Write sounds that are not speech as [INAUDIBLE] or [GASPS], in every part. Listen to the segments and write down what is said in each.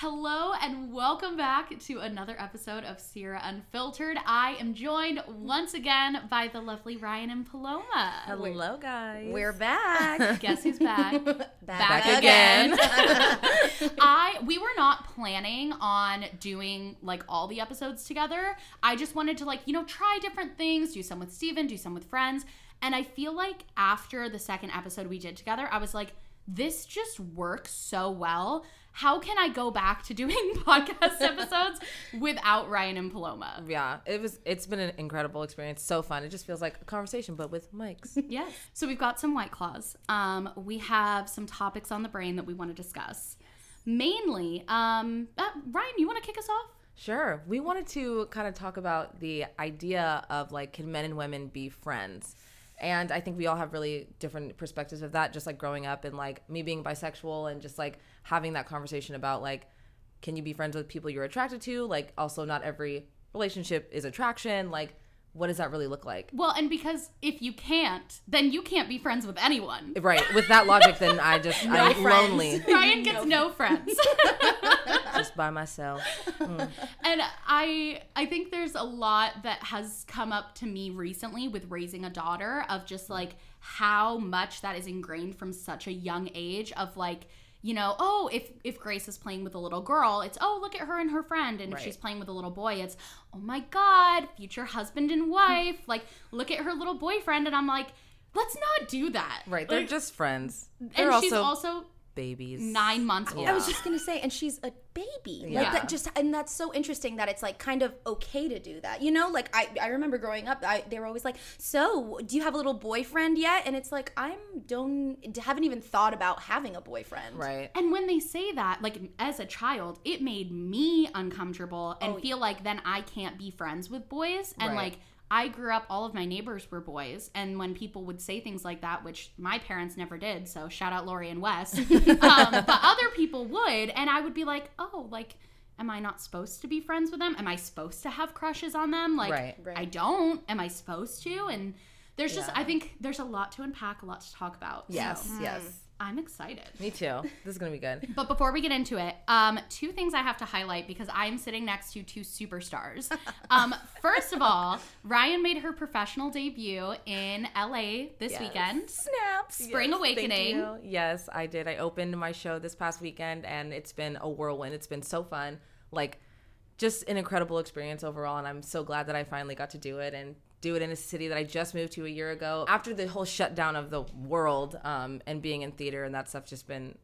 Hello and welcome back to another episode of Sierra Unfiltered. I am joined once again by the lovely Riayn and Paloma. Hello, guys. We're back. [LAUGHS] Guess who's back? [LAUGHS] back, again. [LAUGHS] I we were not planning on doing like all the episodes together. I just wanted to like, you know, try different things, do some with Stephen, do some with friends. And I feel like after the second episode we did together, I was like, this just works so well. How can I go back to doing [LAUGHS] podcast episodes without Riayn and Paloma? Yeah, it was. It's been an incredible experience. So fun. It just feels like a conversation, but with mics. [LAUGHS] Yes. So we've got some white claws. Um, we have some topics on the brain that we want to discuss. Mainly, um, uh, Riayn, you want to kick us off? Sure. We wanted to kind of talk about the idea of like, can men and women be friends? And I think we all have really different perspectives of that. Just like growing up and like me being bisexual and just like having that conversation about like, can you be friends with people you're attracted to? Like, also, not every relationship is attraction. Like, what does that really look like? Well, and because if you can't, then you can't be friends with anyone. Right. With that logic, then I just [LAUGHS] I'm friends. lonely, Riayn gets no friends. [LAUGHS] [LAUGHS] just by myself. Mm. [LAUGHS] and I I think there's a lot that has come up to me recently with raising a daughter of just like how much that is ingrained from such a young age of like you know oh if if grace is playing with a little girl it's oh look at her and her friend and if she's playing with a little boy it's oh my god future husband and wife like look at her little boyfriend and i'm like let's not do that Right. They're Like, just friends. and They're she's also, also babies. nine months old I was just gonna say, and she's a baby. Like Yeah. that just and that's so interesting that it's like kind of okay to do that. You know, like I, I remember growing up, I, they were always like, So, do you have a little boyfriend yet? And it's like, I'm don't haven't even thought about having a boyfriend. Right. And when they say that, like as a child, it made me uncomfortable and oh, feel like then I can't be friends with boys. And Right. like I grew up, all of my neighbors were boys. And when people would say things like that, which my parents never did, so shout out Lori and Wes, [LAUGHS] um, but other people would. And I would be like, oh, like, am I not supposed to be friends with them? Am I supposed to have crushes on them? Like, Right. I don't. Am I supposed to? And there's just, I think there's a lot to unpack, a lot to talk about. Yes. So Yes. I'm excited. Me too. This is gonna be good. [LAUGHS] But before we get into it, um, two things I have to highlight because I'm sitting next to two superstars. [LAUGHS] Um, first of all, Riayn made her professional debut in LA this Yes. weekend. Snaps. Spring Thank Awakening. Yes, I did. I opened my show this past weekend, and it's been a whirlwind. It's been so fun. Like, just an incredible experience overall, and I'm so glad that I finally got to do it and do it in a city that I just moved to a year ago after the whole shutdown of the world um, and being in theater and that stuff just been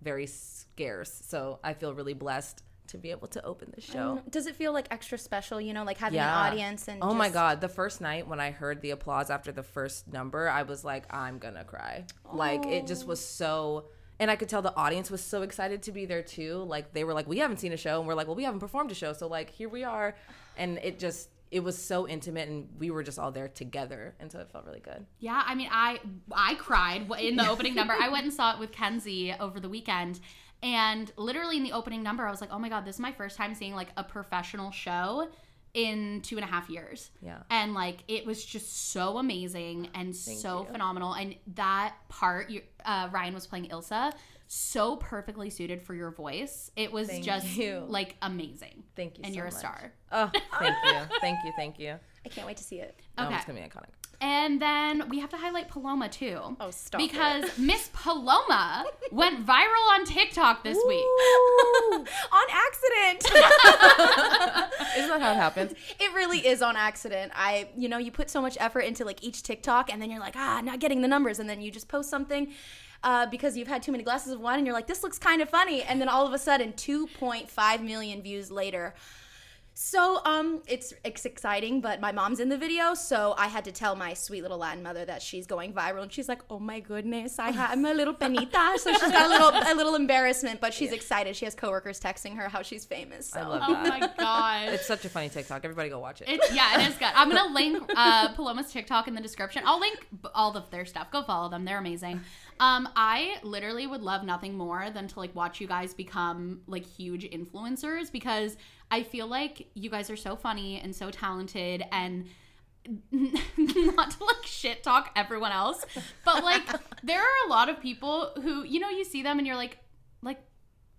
very scarce. So I feel really blessed to be able to open the show. Does it feel like extra special, you know, like having Yeah. an audience and oh my god, the first night when I heard the applause after the first number, I was like, I'm gonna cry. Like it just was so and I could tell the audience was so excited to be there too. Like they were like, We haven't seen a show and we're like, Well, we haven't performed a show, so like here we are. And it just it was so intimate and we were just all there together and so it felt really good. Yeah, I mean, I I cried in the opening number. I went and saw it with Kenzie over the weekend, and literally in the opening number, I was like, "Oh my god, this is my first time seeing like a professional show in two and a half years." Yeah. and like it was just so amazing and so phenomenal. And that part, you, uh, Riayn was playing Ilsa, so perfectly suited for your voice. It was Thank just you. like amazing. Thank you And so you're a much. star. Oh, [LAUGHS] thank you. thank you, thank you. I can't wait to see it. No, Okay. it's gonna be iconic. And then we have to highlight Paloma too. Oh, stop Because Miss Paloma [LAUGHS] went viral on TikTok this week. [LAUGHS] On accident. Isn't that how it happens? it really is on accident. I, you know, you put so much effort into like each TikTok, and then you're like, ah, not getting the numbers, and then you just post something. Uh, because you've had too many glasses of wine and you're like, this looks kind of funny. And then all of a sudden, 2.5 million views later. So um, it's it's exciting, but my mom's in the video, so I had to tell my sweet little Latin mother that she's going viral, and she's like, "Oh my goodness, I ha- I'm a little penita," [LAUGHS] so she's got a little a little embarrassment, but she's excited. She has coworkers texting her how she's famous. So. I love that. Oh that. my god. It's such a funny TikTok. Everybody go watch it. It's, yeah, it is good. I'm gonna [LAUGHS] link uh, Paloma's TikTok in the description. I'll link all of their stuff. Go follow them; they're amazing. Um, I literally would love nothing more than to like watch you guys become like huge influencers because I feel like you guys are so funny and so talented and [LAUGHS] not to like shit talk everyone else, but like [LAUGHS] there are a lot of people who you know you see them and you're like like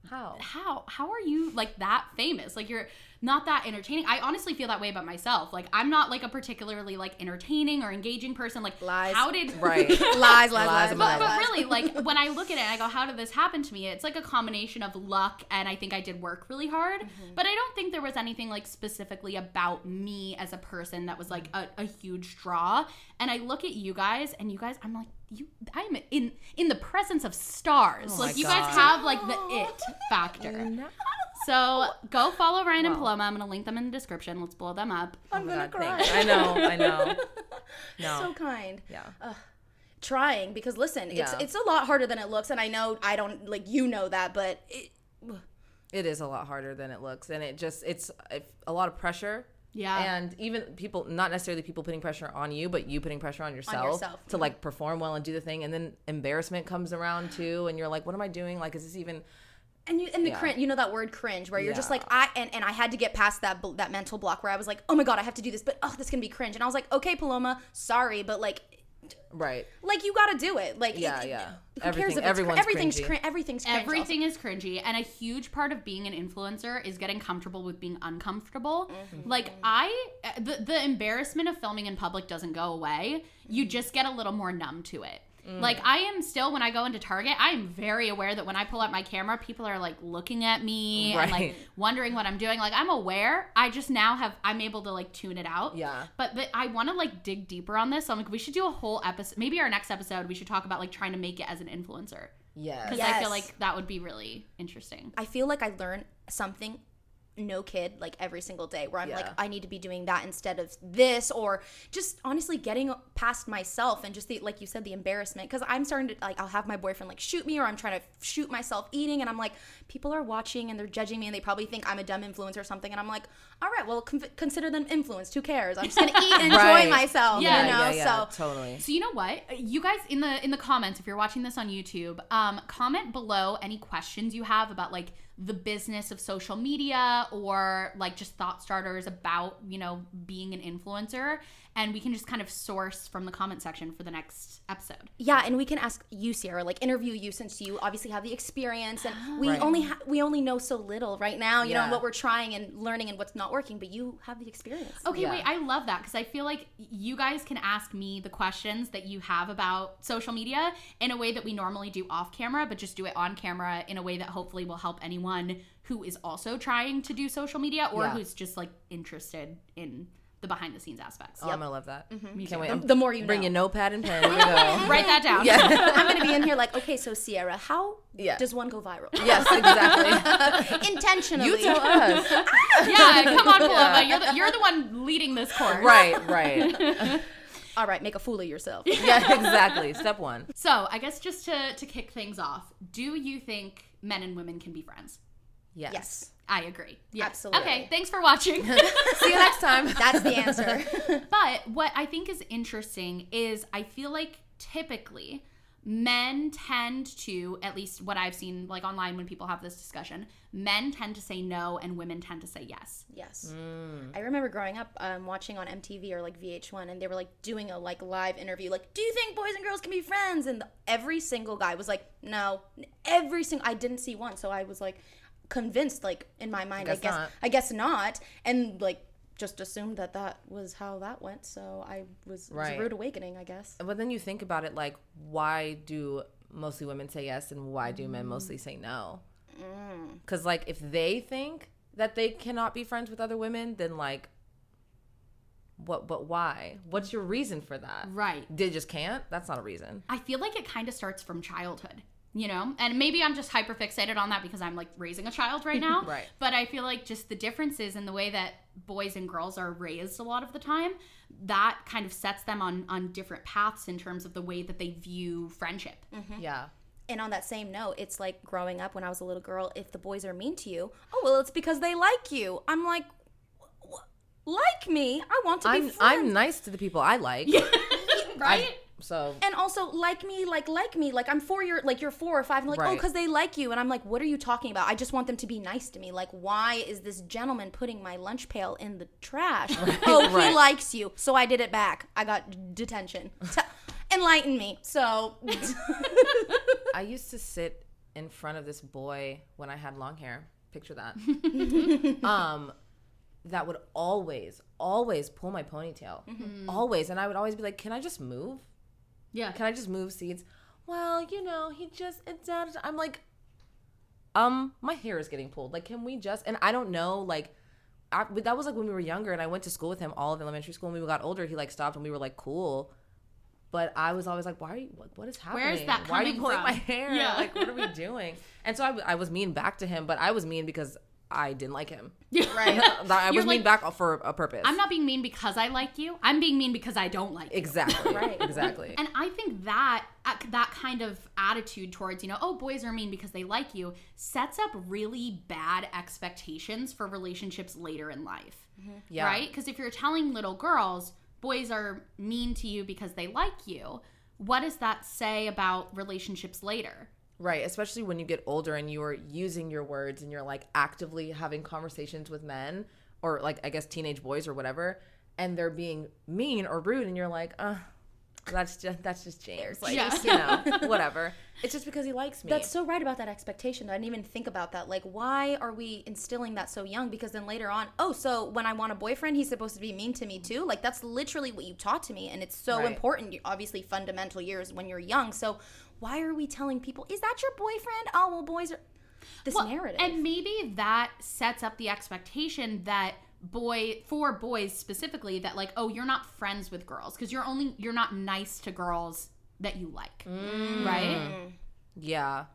How? how how are you like that famous like you're not that entertaining i honestly feel that way about myself like i'm not like a particularly like entertaining or engaging person like Lies. how did Right. [LAUGHS] lies, lies, lies, Lies lies, but, but lies. really like when i look at it i go how did this happen to me it's like a combination of luck and i think i did work really hard Mm-hmm. but i don't think there was anything like specifically about me as a person that was like a, a huge draw and i look at you guys and you guys i'm like you i'm in in the presence of stars Oh like you guys have like the it factor so go follow Riayn and Paloma. I'm gonna link them in the description. Let's blow them up. Oh I'm Oh gonna God, cry. thanks. I know. I know. [LAUGHS] No. so kind. yeah. Trying because listen, it's Yeah. it's a lot harder than it looks, and I know I don't like you know that, but it, It is a lot harder than it looks, and it just it's it, a lot of pressure. Yeah. And even people, not necessarily people putting pressure on you, but you putting pressure on yourself, yourself. to like perform well and do the thing, and then embarrassment comes around too, and you're like, what am I doing? Like, is this even? and you and the Yeah. cringe, you know that word cringe, where you're just like I and, and I had to get past that that mental block where I was like, oh my god, I have to do this, but oh, this can be cringe, and I was like, okay, Paloma, sorry, but like. Right. Like you got to do it. Like Yeah, it- yeah. Who Everything- cares if it's cr- everyone's everything's cringy. crin- everything's cringe. also. Everything is cringy, and a huge part of being an influencer is getting comfortable with being uncomfortable. Mm-hmm. Like I, the the embarrassment of filming in public doesn't go away. You just get a little more numb to it. Mm. Like I am still when I go into Target, I am very aware that when I pull out my camera, people are like looking at me and like wondering what I'm doing. Like I'm aware. I just now have I'm able to like tune it out. Yeah. But the, I want to like dig deeper on this. So I'm like, we should do a whole episode. Maybe our next episode, we should talk about like trying to make it as an influencer Yeah. because I feel like that would be really interesting. I feel like I learn something no kid like every single day where I'm like I need to be doing that instead of this or just honestly getting past myself and just the like you said the embarrassment. Cuz I'm starting to like I'll have my boyfriend like shoot me or I'm trying to shoot myself eating and I'm like people are watching and they're judging me and they probably think I'm a dumb influencer or something and I'm like all right well con- consider them influenced who cares I'm just going to eat and [LAUGHS] enjoy Right. myself Yeah, you know yeah, yeah, so totally. So you know what? You guys in the in the comments, if you're watching this on YouTube, um, comment below any questions you have about like the business of social media or like just thought starters about you know being an influencer, and we can just kind of source from the comment section for the next episode. Yeah, and we can ask you, Sierra, like interview you since you obviously have the experience, and we [GASPS] Right. only ha- we only know so little right now. You know what we're trying and learning and what's not working, but you have the experience. Okay, Yeah. wait, I love that because I feel like you guys can ask me the questions that you have about social media in a way that we normally do off camera, but just do it on camera in a way that hopefully will help anyone who is also trying to do social media or Yeah. who's just like interested in the behind the scenes aspects. Oh, I'm gonna love that. Me Can't too. wait. The- the more you bring know. your notepad and pen. We [LAUGHS] go. Write that down. yeah. [LAUGHS] I'm gonna be in here like, okay, so Sierra, how Yeah. does one go viral? yes, exactly. [LAUGHS] Intentionally. You tell us. Ah! yeah, come on, Paloma. You're the, you're the one leading this course. right, right. All right, make a fool of yourself. Yeah, exactly. Step one. So I guess just to to kick things off, do you think men and women can be friends? Yes. yes, I agree. Yes. Absolutely. Okay, thanks for watching. [LAUGHS] See you next time. [LAUGHS] that's the answer. [LAUGHS] but what I think is interesting is I feel like typically men tend to, at least what I've seen like online when people have this discussion, men tend to say no and women tend to say yes. Yes. I remember growing up um, watching on MTV or like VH1 and they were like doing a like live interview like do you think boys and girls can be friends and every single guy was like no every single I didn't see one so I was like convinced like in my mind I Guess guess not. I guess not and like just assumed that that was how that went. So I was, it was a rude awakening, I guess. But then you think about it like, why do mostly women say yes and why do men mm. mostly say no? Mm. Because, like, if they think that they cannot be friends with other women, then, like, what, but why? What's your reason for that? Right. They just can't? That's not a reason. I feel like it kind of starts from childhood, you know? And maybe I'm just hyper fixated on that because I'm like raising a child right now. [LAUGHS] Right. But I feel like just the differences in the way that boys and girls are raised a lot of the time, that kind of sets them on on different paths in terms of the way that they view friendship. Mm-hmm. Yeah. And on that same note, it's like growing up when I was a little girl, if the boys are mean to you, oh, well, it's because they like you. I'm like, "Wh- wh- like me? I want to be I'm, friends. I'm nice to the people I like. [LAUGHS] Right? So, and also like me like like me like i'm four year like you're four or five and I'm like oh because they like you. And i'm like what are you talking about? I just want them to be nice to me. Like why is this gentleman putting my lunch pail in the trash? Oh he likes you. So i did it back. I got detention. T- enlighten me. So [LAUGHS] I used to sit in front of this boy when I had long hair. Picture that. [LAUGHS] um, that would always, always pull my ponytail. Always. And I would always be like, can I just move? Yeah. Can I just move seats? Well, you know, he just, it's, da- da." I'm like, um, my hair is getting pulled. Like, can we just, and I don't know, like, I, but that was like when we were younger and I went to school with him all of elementary school. When we got older, he like stopped and we were like, cool. But I was always like, why are you, what, what is happening? Where is that Why are you pulling from? my hair? Yeah. Like, what are we doing? And so I was mean back to him, but I was mean because I didn't like him. [LAUGHS] right [LAUGHS] I was You're mean like, back for a purpose. I'm not being mean because I like you. I'm being mean because I don't like you. Exactly. [LAUGHS] Right. Exactly. And I think that uh, that kind of attitude towards, you know, oh, boys are mean because they like you sets up really bad expectations for relationships later in life. Yeah. Right? Because if you're telling little girls, boys are mean to you because they like you, what does that say about relationships later? Right, especially when you get older and you're using your words and you're like actively having conversations with men or like I guess teenage boys or whatever, and they're being mean or rude, and you're like, uh, that's just that's just James, like Yeah. you know, [LAUGHS] whatever. It's just because he likes me. That's so right about that expectation. I didn't even think about that. Like, why are we instilling that so young? Because then later on, oh, so when I want a boyfriend, he's supposed to be mean to me too. Like, that's literally what you taught to me, and it's so Right. important. Obviously, fundamental years when you're young. So, why are we telling people, is that your boyfriend? Oh, well, boys are this Well, narrative. And maybe that sets up the expectation that boy for boys specifically that like oh you're not friends with girls because you're only you're not nice to girls that you like Mm. right Yeah.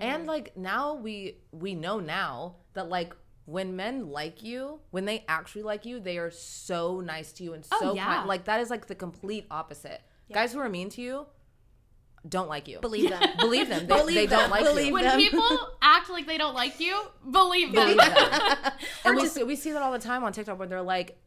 And like now we we know now that like when men like you, when they actually like you, they are so nice to you and so Oh, yeah. kind. Like that is like the complete opposite. Guys who are mean to you don't like you. Believe them. [LAUGHS] Believe them. They, Believe they them. don't like Believe you. when them. people [LAUGHS] act like they don't like you believe them Believe them. [LAUGHS] and we see, we see that all the time on TikTok where they're like,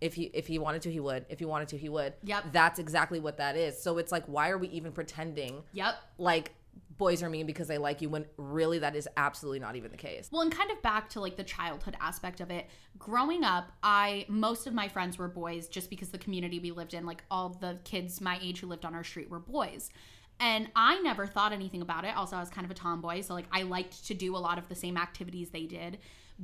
if he if he wanted to, he would. If he wanted to, he would. Yep. That's exactly what that is. So it's like, why are we even pretending yep like boys are mean because they like you when really that is absolutely not even the case? Well, and kind of back to like the childhood aspect of it. Growing up, I most of my friends were boys just because the community we lived in, like all the kids my age who lived on our street were boys. And I never thought anything about it. Also, I was kind of a tomboy, so like I liked to do a lot of the same activities they did.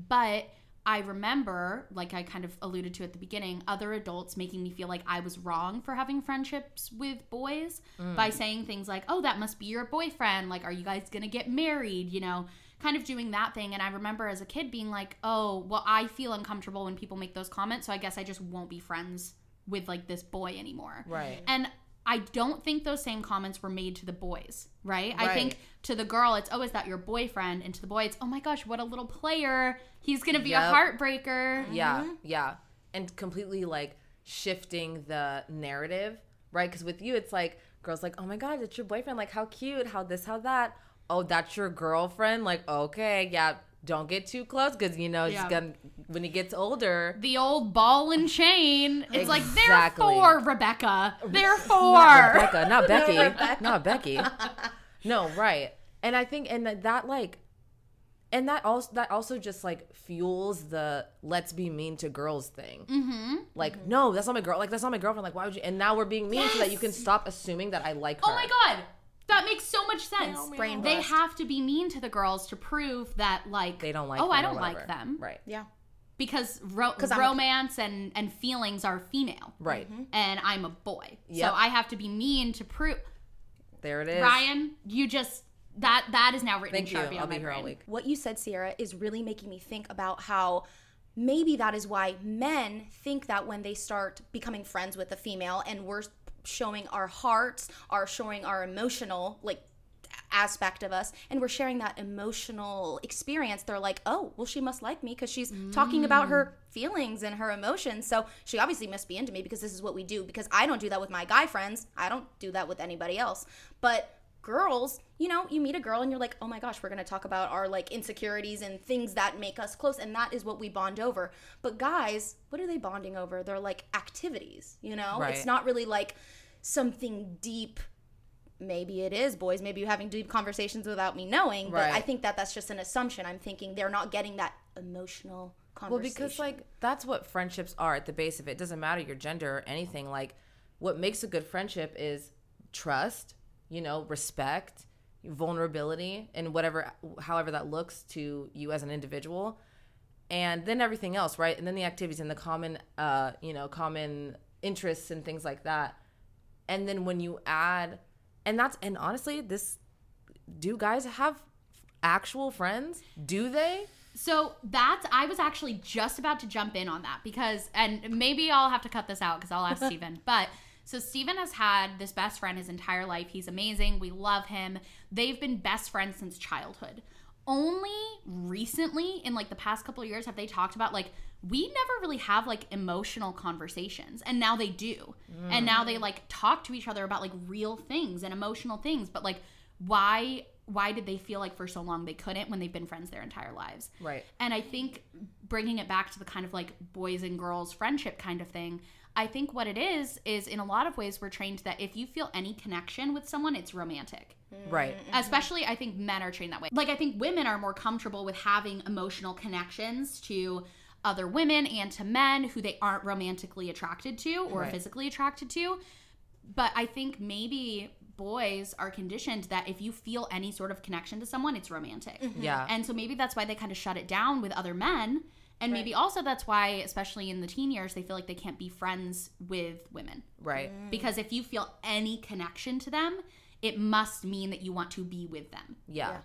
But I remember, like I kind of alluded to at the beginning, other adults making me feel like I was wrong for having friendships with boys mm. by saying things like, oh, that must be your boyfriend. Like, are you guys going to get married? You know, kind of doing that thing. And I remember as a kid being like, oh, well, I feel uncomfortable when people make those comments. So I guess I just won't be friends with like this boy anymore. Right. And I don't think those same comments were made to the boys, right? I think to the girl, it's, oh, is that your boyfriend? And to the boy, it's, oh my gosh, what a little player. He's going to be Yep. a heartbreaker. Yeah, mm-hmm. yeah. And completely like shifting the narrative, right? Because with you, it's like girls like, oh my god, it's your boyfriend. Like how cute, how this, how that. Oh, that's your girlfriend. Like okay, yeah. Don't get too close because you know Yeah. gonna when he gets older. The old ball and chain. It's like, Exactly. therefore, Rebecca. [LAUGHS] Therefore. [LAUGHS] Rebecca, not Becky, not [LAUGHS] Becky. No, right. And I think and that, that like and that also that also just like fuels the let's be mean to girls thing. Mm-hmm. Like, no, that's not my girl. Like, that's not my girlfriend. Like, why would you? And now we're being mean so that you can stop assuming that I like her. Oh my god. That makes so much sense. Brain they bust. have to be mean to the girls to prove that like They don't like. Oh, them I don't like them. Right. yeah. because ro- 'Cause I'm a- romance and and feelings are female, Right. Mm-hmm. and I'm a boy, Yep. so I have to be mean to prove. There it is. Riayn, you just that that is now written Thank in you. Sharpie I'll on be my here all brain. week. what you said, Sierra, is really making me think about how maybe that is why men think that when they start becoming friends with a female and we're showing our hearts, are showing our emotional, like, aspect of us and we're sharing that emotional experience they're like oh well she must like me because she's talking about her feelings and her emotions. So she obviously must be into me because this is what we do because i don't do that with my guy friends i don't do that with anybody else. But girls you know you meet a girl and you're like oh my gosh we're going to talk about our like insecurities and things that make us close and that is what we bond over but guys what are they bonding over they're like activities you know Right. it's not really like something deep maybe it is boys maybe you're having deep conversations without me knowing but Right. i think that that's just an assumption i'm thinking they're not getting that emotional conversation. Well, because like that's what friendships are at the base of it. It doesn't matter your gender or anything. Like what makes a good friendship is trust, you know, respect, vulnerability, and whatever however that looks to you as an individual. And then everything else, right? And then the activities and the common uh, you know, common interests and things like that. And then when you add and that's and honestly, this do guys have actual friends? Do they? So that's I was actually just about to jump in on that because and maybe I'll have to cut this out because I'll ask [LAUGHS] Stephen. But so Stephen has had this best friend his entire life. He's amazing. We love him. They've been best friends since childhood. Only recently in like the past couple of years have they talked about like we never really have like emotional conversations and now they do. And now they like talk to each other about like real things and emotional things, but like why why did they feel like for so long they couldn't when they've been friends their entire lives? Right. And I think bringing it back to the kind of like boys and girls friendship kind of thing, I think what it is is in a lot of ways we're trained that if you feel any connection with someone, it's romantic. Mm-hmm. Right. Mm-hmm. Especially, I think men are trained that way. Like, I think women are more comfortable with having emotional connections to other women and to men who they aren't romantically attracted to or Right. physically attracted to. But I think maybe boys are conditioned that if you feel any sort of connection to someone, it's romantic. Mm-hmm. Yeah. And so maybe that's why they kind of shut it down with other men. And maybe also that's why, especially in the teen years, they feel like they can't be friends with women. Right. Mm. Because if you feel any connection to them, it must mean that you want to be with them. Yeah.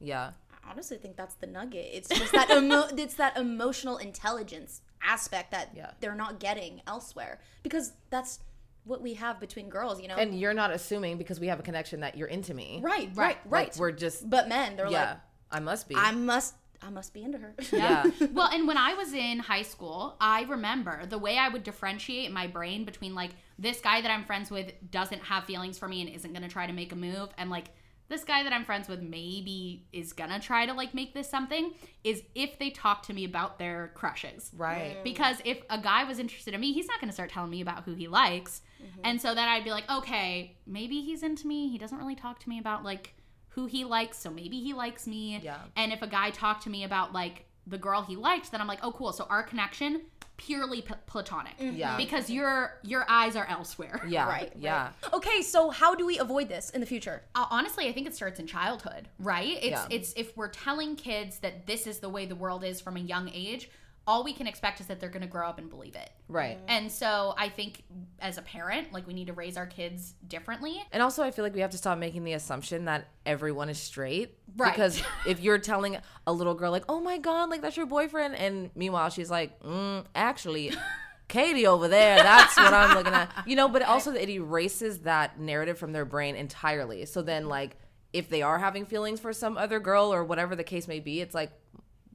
Yeah. I honestly think that's the nugget. It's just that emo- [LAUGHS] it's that emotional intelligence aspect that Yeah. they're not getting elsewhere because that's what we have between girls, you know. And you're not assuming because we have a connection that you're into me. right, right, right. Like we're just but men, they're yeah. like, I must be. I must, I must be into her. [LAUGHS] yeah. well, and when I was in high school, I remember the way I would differentiate my brain between like this guy that I'm friends with doesn't have feelings for me and isn't going to try to make a move and like this guy that I'm friends with maybe is going to try to like make this something is if they talk to me about their crushes. Right. Mm. Because if a guy was interested in me, he's not going to start telling me about who he likes. Mm-hmm. And so then I'd be like, okay, maybe he's into me. He doesn't really talk to me about like who he likes, so maybe he likes me. Yeah. And if a guy talked to me about like the girl he liked, then I'm like, oh, cool. So our connection purely p- platonic. Yeah. Because your your eyes are elsewhere. [LAUGHS] Yeah. Right, Yeah. okay, so how do we avoid this in the future? Uh, honestly, I think it starts in childhood, right? It's Yeah. it's if we're telling kids that this is the way the world is from a young age, all we can expect is that they're going to grow up and believe it. Right. And so I think as a parent, like we need to raise our kids differently. And also, I feel like we have to stop making the assumption that everyone is straight. Right. Because [LAUGHS] if you're telling a little girl, like, oh my God, like, that's your boyfriend. And meanwhile, she's like, mm, actually, [LAUGHS] Katie over there, that's what I'm looking at. You know, but also it erases that narrative from their brain entirely. So then, like, if they are having feelings for some other girl or whatever the case may be, it's like,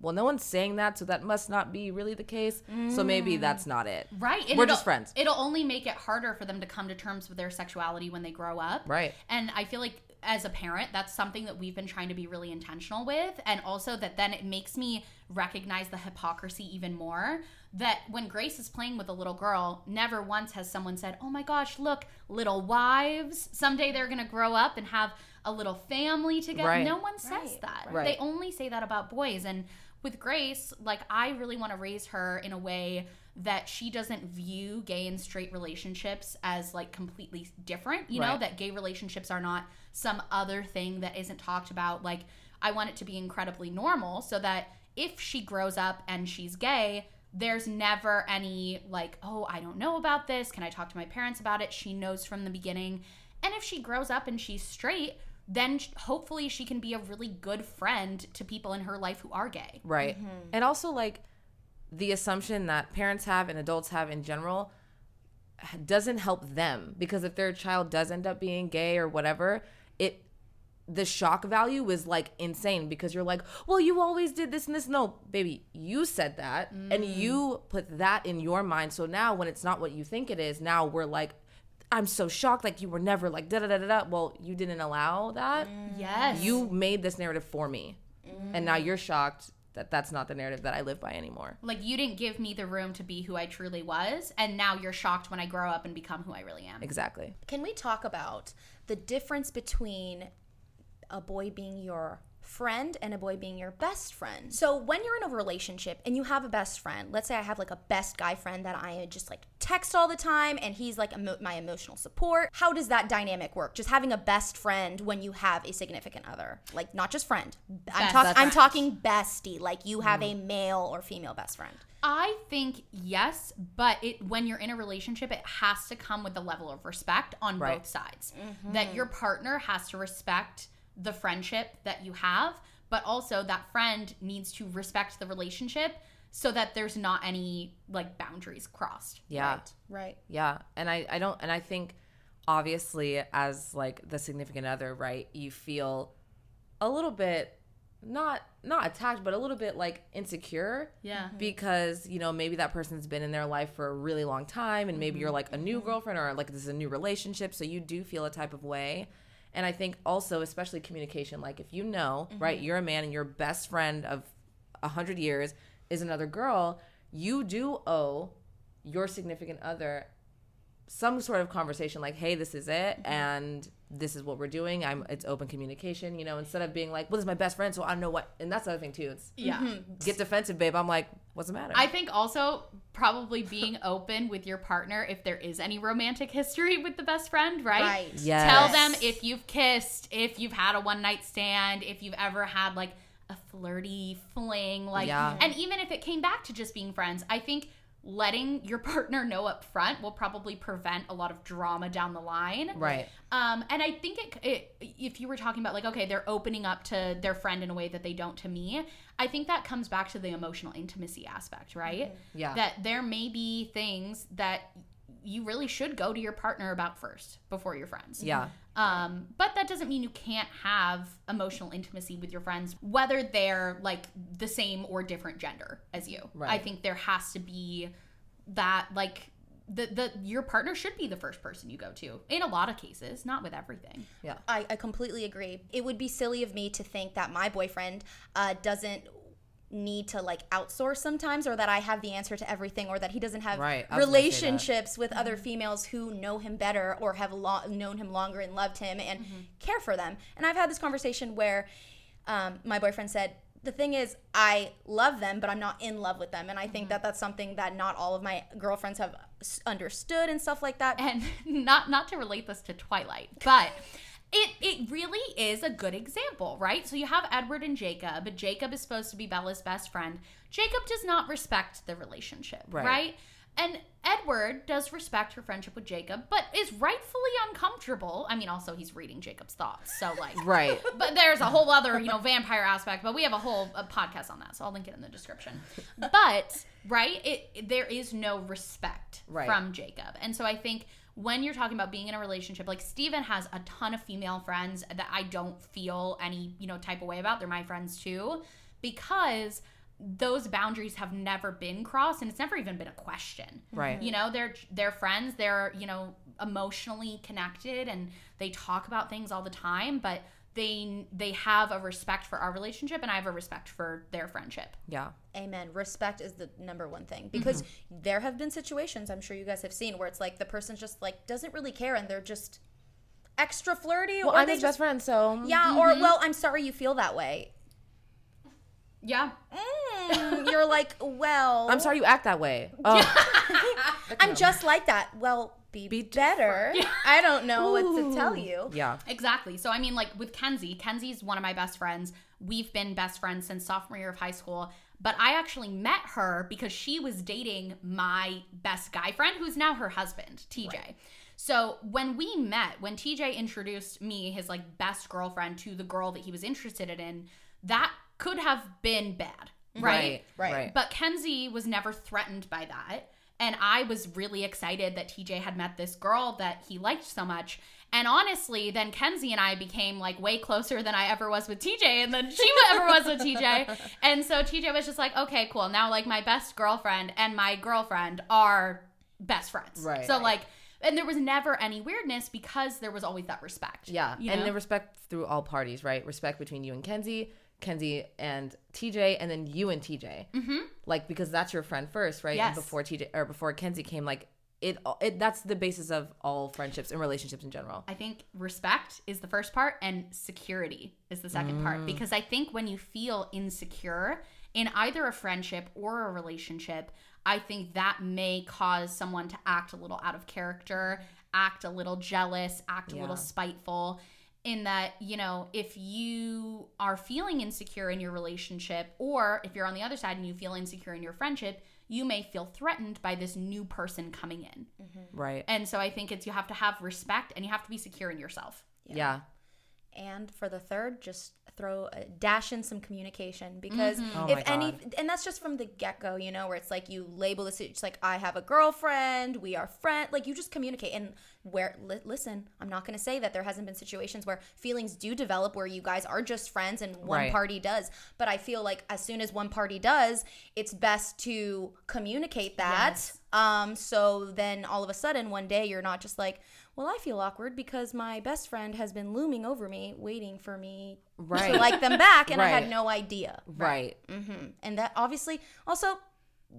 well, no one's saying that, so that must not be really the case. So maybe mm. that's not it. Right. And We're just friends. It'll only make it harder for them to come to terms with their sexuality when they grow up. Right. And I feel like as a parent, that's something that we've been trying to be really intentional with. And also that then it makes me recognize the hypocrisy even more. That when Grace is playing with a little girl, never once has someone said, Oh my gosh, look, little wives. Someday they're going to grow up and have a little family together. Right. No one says Right, that. right. They only say that about boys. And with Grace, like I really want to raise her in a way that she doesn't view gay and straight relationships as like completely different. You know, that gay relationships are not some other thing that isn't talked about. Like I want it to be incredibly normal so that if she grows up and she's gay, there's never any like, oh, I don't know about this. Can I talk to my parents about it? She knows from the beginning. And if she grows up and she's straight, then hopefully she can be a really good friend to people in her life who are gay. Right. Mm-hmm. And also like the assumption that parents have and adults have in general doesn't help them because if their child does end up being gay or whatever, it the shock value is like insane because you're like, well, you always did this and this. No, baby, you said that and mm. you put that in your mind. So now when it's not what you think it is, now we're like, I'm so shocked. Like you were never like da da da da da. Well, you didn't allow that. Mm. Yes. You made this narrative for me, mm. and now you're shocked that that's not the narrative that I live by anymore. like you didn't give me the room to be who I truly was, and now you're shocked when I grow up and become who I really am. Exactly. Can we talk about the difference between a boy being your friend and a boy being your best friend? So, when you're in a relationship and you have a best friend, let's say I have like a best guy friend that I just like text all the time and he's like emo- my emotional support. How does that dynamic work? Just having a best friend when you have a significant other, like not just friend. I'm, Best I'm talking bestie, like you have mm. a male or female best friend. I think yes, but it when you're in a relationship, it has to come with a level of respect on Right. both sides. Mm-hmm. That your partner has to respect the friendship that you have, but also that friend needs to respect the relationship so that there's not any like boundaries crossed. Yeah. Right. Yeah. And I, I don't, and I think obviously as like the significant other, right, you feel a little bit not, not attacked, but a little bit like insecure. Yeah. Mm-hmm. Because, you know, maybe that person's been in their life for a really long time and maybe you're mm-hmm. like a new mm-hmm. girlfriend or like this is a new relationship. So you do feel a type of way. And I think also, especially communication, like if you know, right, mm-hmm. you're a man and your best friend of a hundred years is another girl, you do owe your significant other some sort of conversation like hey this is it mm-hmm. and this is what we're doing i'm it's open communication you know instead of being like well this is my best friend so i don't know what and that's the other thing too it's Yeah. Mm-hmm. get defensive babe i'm like what's the matter I think also probably being [LAUGHS] open with your partner if there is any romantic history with the best friend, right? Right. Yes. Tell them if you've kissed, if you've had a one night stand, if you've ever had like a flirty fling, like Yeah. and even if it came back to just being friends, I think letting your [LAUGHS] partner know up front will probably prevent a lot of drama down the line. right Um, and I think it, it, if you were talking about like, okay, they're opening up to their friend in a way that they don't to me, I think that comes back to the emotional intimacy aspect, right? Yeah. That there may be things that you really should go to your partner about first before your friends. yeah Um, but that doesn't mean you can't have emotional intimacy with your friends, whether they're like the same or different gender as you. Right. I think there has to be that like the the your partner should be the first person you go to in a lot of cases, not with everything. yeah I, I completely agree. It would be silly of me to think that my boyfriend uh, doesn't need to like outsource sometimes or that I have the answer to everything or that he doesn't have Right, I was gonna say that. relationships with other mm-hmm. females who know him better or have lo- known him longer and loved him and mm-hmm. care for them. And I've had this conversation where um, my boyfriend said, the thing is, I love them, but I'm not in love with them. And I think mm-hmm. that that's something that not all of my girlfriends have understood and stuff like that. and [LAUGHS] not not to relate this to Twilight, but it it really is a good example, right? So you have Edward and Jacob, Jacob is supposed to be Bella's best friend. Jacob does not respect the relationship, Right. right? And Edward does respect her friendship with Jacob, but is rightfully uncomfortable. I mean, also he's reading Jacob's thoughts, so like, [LAUGHS] right but there's a whole other you know vampire aspect but we have a whole a podcast on that so i'll link it in the description but right it there is no respect Right. from jacob and so i think when you're talking about being in a relationship like stephen has a ton of female friends that i don't feel any you know type of way about they're my friends too because those boundaries have never been crossed and it's never even been a question Right. you know they're they're friends they're you know emotionally connected and they talk about things all the time but they they have a respect for our relationship and i have a respect for their friendship yeah Amen. Respect is the number one thing because mm-hmm. there have been situations I'm sure you guys have seen where it's like the person just like doesn't really care and they're just extra flirty well or i'm they his just best friend so yeah or mm-hmm. well I'm sorry you feel that way. Yeah. Mm, you're like well. I'm sorry you act that way. [LAUGHS] Oh. I'm just like that. Well, be, Be better. I don't know what to tell you. yeah. Exactly. So i mean like with kenzie kenzie's one of my best friends. We've been best friends since sophomore year of high school. But I actually met her because she was dating my best guy friend, who's now her husband, TJ. So when we met, when TJ introduced me, his like best girlfriend, to the girl that he was interested in, that could have been bad, right? Right. Right. But Kenzie was never threatened by that. And I was really excited that TJ had met this girl that he liked so much. And honestly, then Kenzie and I became like way closer than I ever was with TJ and then she [LAUGHS] ever was with TJ. And so TJ was just like, okay, cool. Now, like, my best girlfriend and my girlfriend are best friends. Right. So, like, and there was never any weirdness because there was always that respect. Yeah, You and know? the respect through all parties, right? Respect between you and Kenzie, Kenzie and TJ, and then you and TJ. Mm-hmm. Like because that's your friend first, right? Yes. And before TJ or before Kenzie came, like it, it that's the basis of all friendships and relationships in general. I think respect is the first part and security is the second Mm. part because I think when you feel insecure in either a friendship or a relationship, I think that may cause someone to act a little out of character, act a little jealous, act a little spiteful. In that, you know, if you are feeling insecure in your relationship, or if you're on the other side and you feel insecure in your friendship, you may feel threatened by this new person coming in. Mm-hmm. Right. And so I think it's you have to have respect and you have to be secure in yourself. yeah. And for the third, just throw a dash in some communication because Oh if any, and that's just from the get go, you know, where it's like you label this, it's like I have a girlfriend, we are friend, like you just communicate. And where, li- listen, I'm not going to say that there hasn't been situations where feelings do develop where you guys are just friends and one Right. party does. But I feel like as soon as one party does, it's best to communicate that. Um, so then all of a sudden, one day you're not just like, well, I feel awkward because my best friend has been looming over me, waiting for me Right. to like them back, and I had no idea. Right. hmm And that obviously also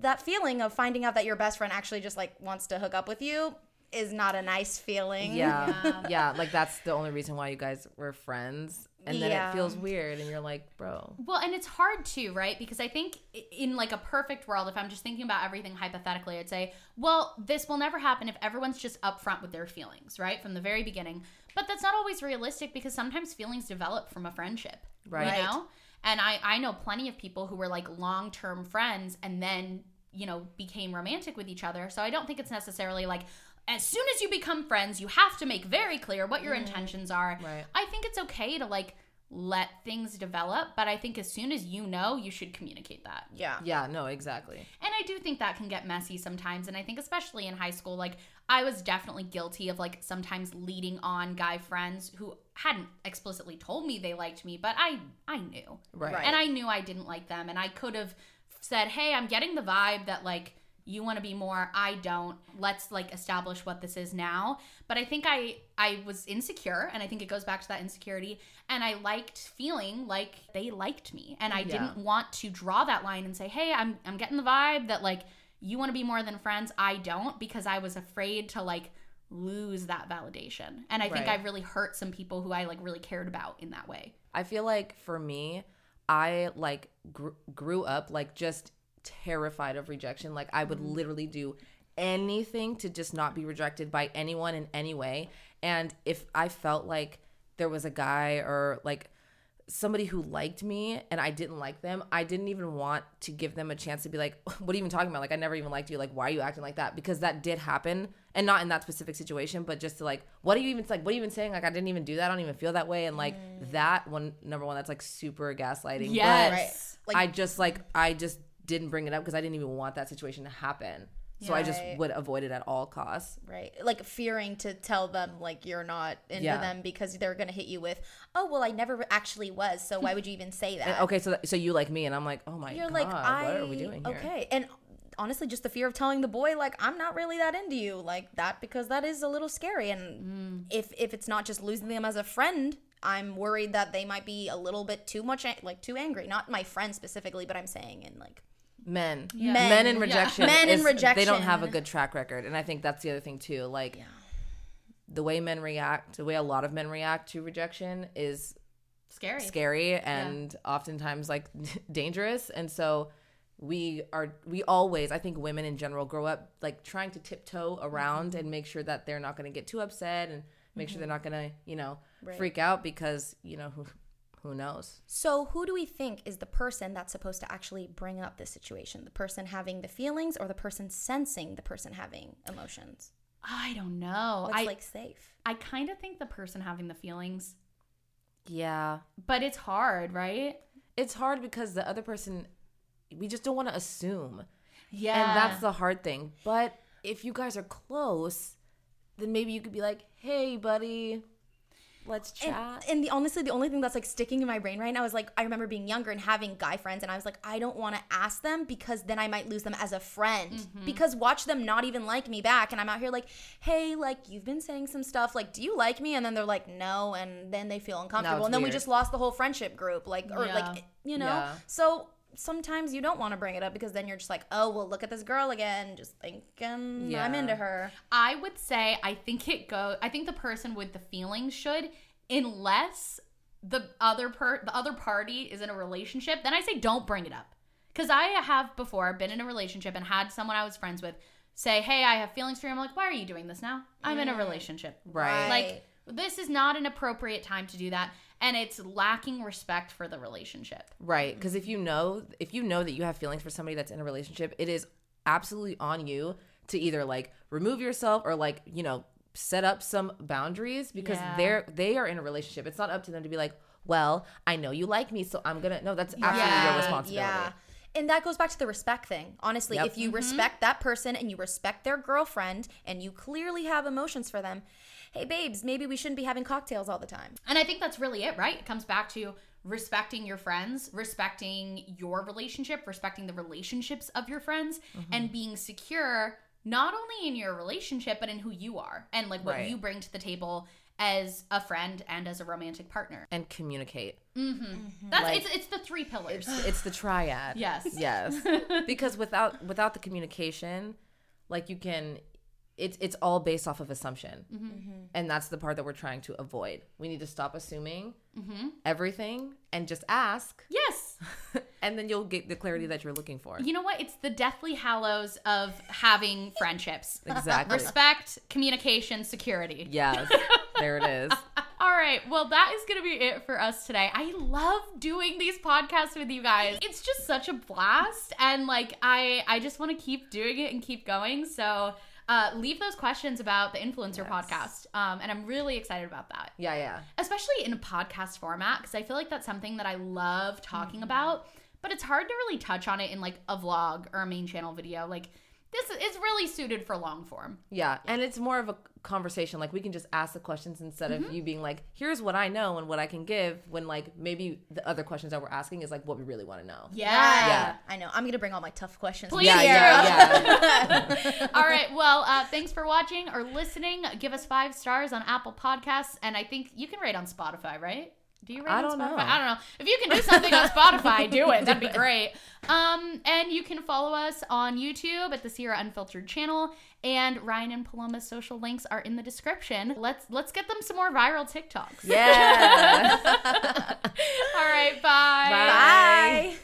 that feeling of finding out that your best friend actually just like wants to hook up with you is not a nice feeling. Yeah. yeah. Like that's the only reason why you guys were friends. And then Yeah. it feels weird and you're like, bro. Well, and it's hard too, right? Because I think in like a perfect world, if I'm just thinking about everything hypothetically, I'd say, well, this will never happen if everyone's just upfront with their feelings, right? From the very beginning. But that's not always realistic because sometimes feelings develop from a friendship. Right. You know? And I, I know plenty of people who were like long term friends and then, you know, became romantic with each other. So I don't think it's necessarily like as soon as you become friends, you have to make very clear what your mm. intentions are. Right. I think it's okay to like let things develop, but I think as soon as you know, you should communicate that. Yeah. Yeah, no, exactly. And I do think that can get messy sometimes. And I think, especially in high school, like I was definitely guilty of like sometimes leading on guy friends who hadn't explicitly told me they liked me, but I I knew. Right. Right. And I knew I didn't like them. And I could have said, hey, I'm getting the vibe that like you want to be more i don't let's like establish what this is now but i think i i was insecure and i think it goes back to that insecurity and i liked feeling like they liked me and i Yeah. didn't want to draw that line and say hey i'm i'm getting the vibe that like you want to be more than friends i don't because i was afraid to like lose that validation and i think Right. i really hurt some people who i like really cared about in that way I feel like for me, I like gr- grew up like just terrified of rejection. Like I would mm-hmm. literally do anything to just not be rejected by anyone in any way. And if I felt like there was a guy or like somebody who liked me and I didn't like them, I didn't even want to give them a chance to be like, [LAUGHS] what are you even talking about? Like, I never even liked you. Like, why are you acting like that? Because that did happen. And not in that specific situation, but just to like, what are you even like, what are you even saying? Like, I didn't even do that. I don't even feel that way. And like, mm. that one, number one, that's like super gaslighting. Yes. But I just like, I just didn't bring it up because I didn't even want that situation to happen. So I just Right. would avoid it at all costs. Right. Like fearing to tell them like you're not into Yeah. them because they're going to hit you with, "Oh, well, I never actually was, so why would you even say that?" And, [LAUGHS] okay, so so you like me, and I'm like, oh my You're god, like, "I what are we doing here? Okay. And honestly, just the fear of telling the boy like I'm not really that into you like that because that is a little scary and mm. if if it's not just losing them as a friend, I'm worried that they might be a little bit too much like too angry. Not my friend specifically, but I'm saying in like men. Men. men in Yeah. rejection Men in is- they don't have a good track record and i think that's the other thing too like the way men react the way a lot of men react to rejection is scary. scary and oftentimes like [LAUGHS] dangerous and so we are we always i think women in general grow up like trying to tiptoe around mm-hmm. and make sure that they're not going to get too upset and make sure they're mm-hmm. not going to you know freak out because you know who who knows? So, who do we think is the person that's supposed to actually bring up the situation? The person having the feelings or the person sensing the person having emotions? I don't know. What's I like safe? I kind of think the person having the feelings, Yeah. but it's hard, right? It's hard because the other person, we just don't want to assume. Yeah. And that's the hard thing. But if you guys are close, then maybe you could be like, hey, buddy, let's chat. and the honestly, the only thing that's like sticking in my brain right now is like I remember being younger and having guy friends, and I was like, I don't want to ask them because then I might lose them as a friend. Mm-hmm. Because watch them not even like me back, and I'm out here like, hey, like you've been saying some stuff, like, do you like me? And then they're like, no, and then they feel uncomfortable, it's and then we just lost the whole friendship group, like, or Yeah. like, you know, Yeah. so. Sometimes you don't want to bring it up because then you're just like, oh, well, look at this girl again, just thinking um, yeah. I'm into her. I would say I think it goes. I think the person with the feelings should unless the other per the other party is in a relationship, then I say don't bring it up. Cuz I have before been in a relationship and had someone I was friends with say, "Hey, I have feelings for you." I'm like, "Why are you doing this now? I'm in a mm. relationship." Right. Like this is not an appropriate time to do that and it's lacking respect for the relationship. Right. Because if you know, if you know that you have feelings for somebody that's in a relationship, it is absolutely on you to either like remove yourself or like, you know, set up some boundaries because Yeah. they're they are in a relationship. It's not up to them to be like, well, I know you like me, so I'm gonna no, that's absolutely Yeah. your responsibility. Yeah. And that goes back to the respect thing. Honestly, Yep. if you mm-hmm. respect that person and you respect their girlfriend and you clearly have emotions for them, hey babes, maybe we shouldn't be having cocktails all the time. And I think that's really it, right? It comes back to respecting your friends, respecting your relationship, respecting the relationships of your friends, mm-hmm. and being secure not only in your relationship, but in who you are and like what Right. you bring to the table as a friend and as a romantic partner. And communicate. Mm-hmm. Mm-hmm. That's Like- it's it's the three pillars. It's it's the triad. [LAUGHS] Yes. Yes. [LAUGHS] because without without the communication, like you can it's it's all based off of assumption. Mm-hmm. Mm-hmm. And that's the part that we're trying to avoid. We need to stop assuming mm-hmm. everything and just ask yes. [LAUGHS] and then you'll get the clarity that you're looking for. You know what? It's the deathly hallows of having friendships. Exactly. Respect, communication, security. Yes. [LAUGHS] There it is. All right. Well, that is going to be it for us today. I love doing these podcasts with you guys. It's just such a blast and like I I just want to keep doing it and keep going. So, uh, leave those questions about the influencer podcast. Um, and I'm really excited about that. Yeah, yeah. Especially in a podcast format because I feel like that's something that I love talking about, but it's hard to really touch on it in like a vlog or a main channel video. Like this is really suited for long form. Yeah, and it's more of a conversation. Like we can just ask the questions instead of you being like, "Here's what I know and what I can give." When like maybe the other questions that we're asking is like what we really want to know. Yeah. Yeah. I know. I'm gonna bring all my tough questions. Please Yeah, yeah, yeah. [LAUGHS] [LAUGHS] All right. Well, uh, thanks for watching or listening. Give us five stars on Apple Podcasts, and I think you can rate on Spotify, right? Do you rate I don't Spotify? know. I don't know. If you can do something on Spotify, do it. That'd be [LAUGHS] great. Um, and you can follow us on YouTube at the Sierra Unfiltered channel, and Riayn and Paloma's social links are in the description. Let's let's get them some more viral TikToks. Yeah. [LAUGHS] All right. Bye. Bye. Bye.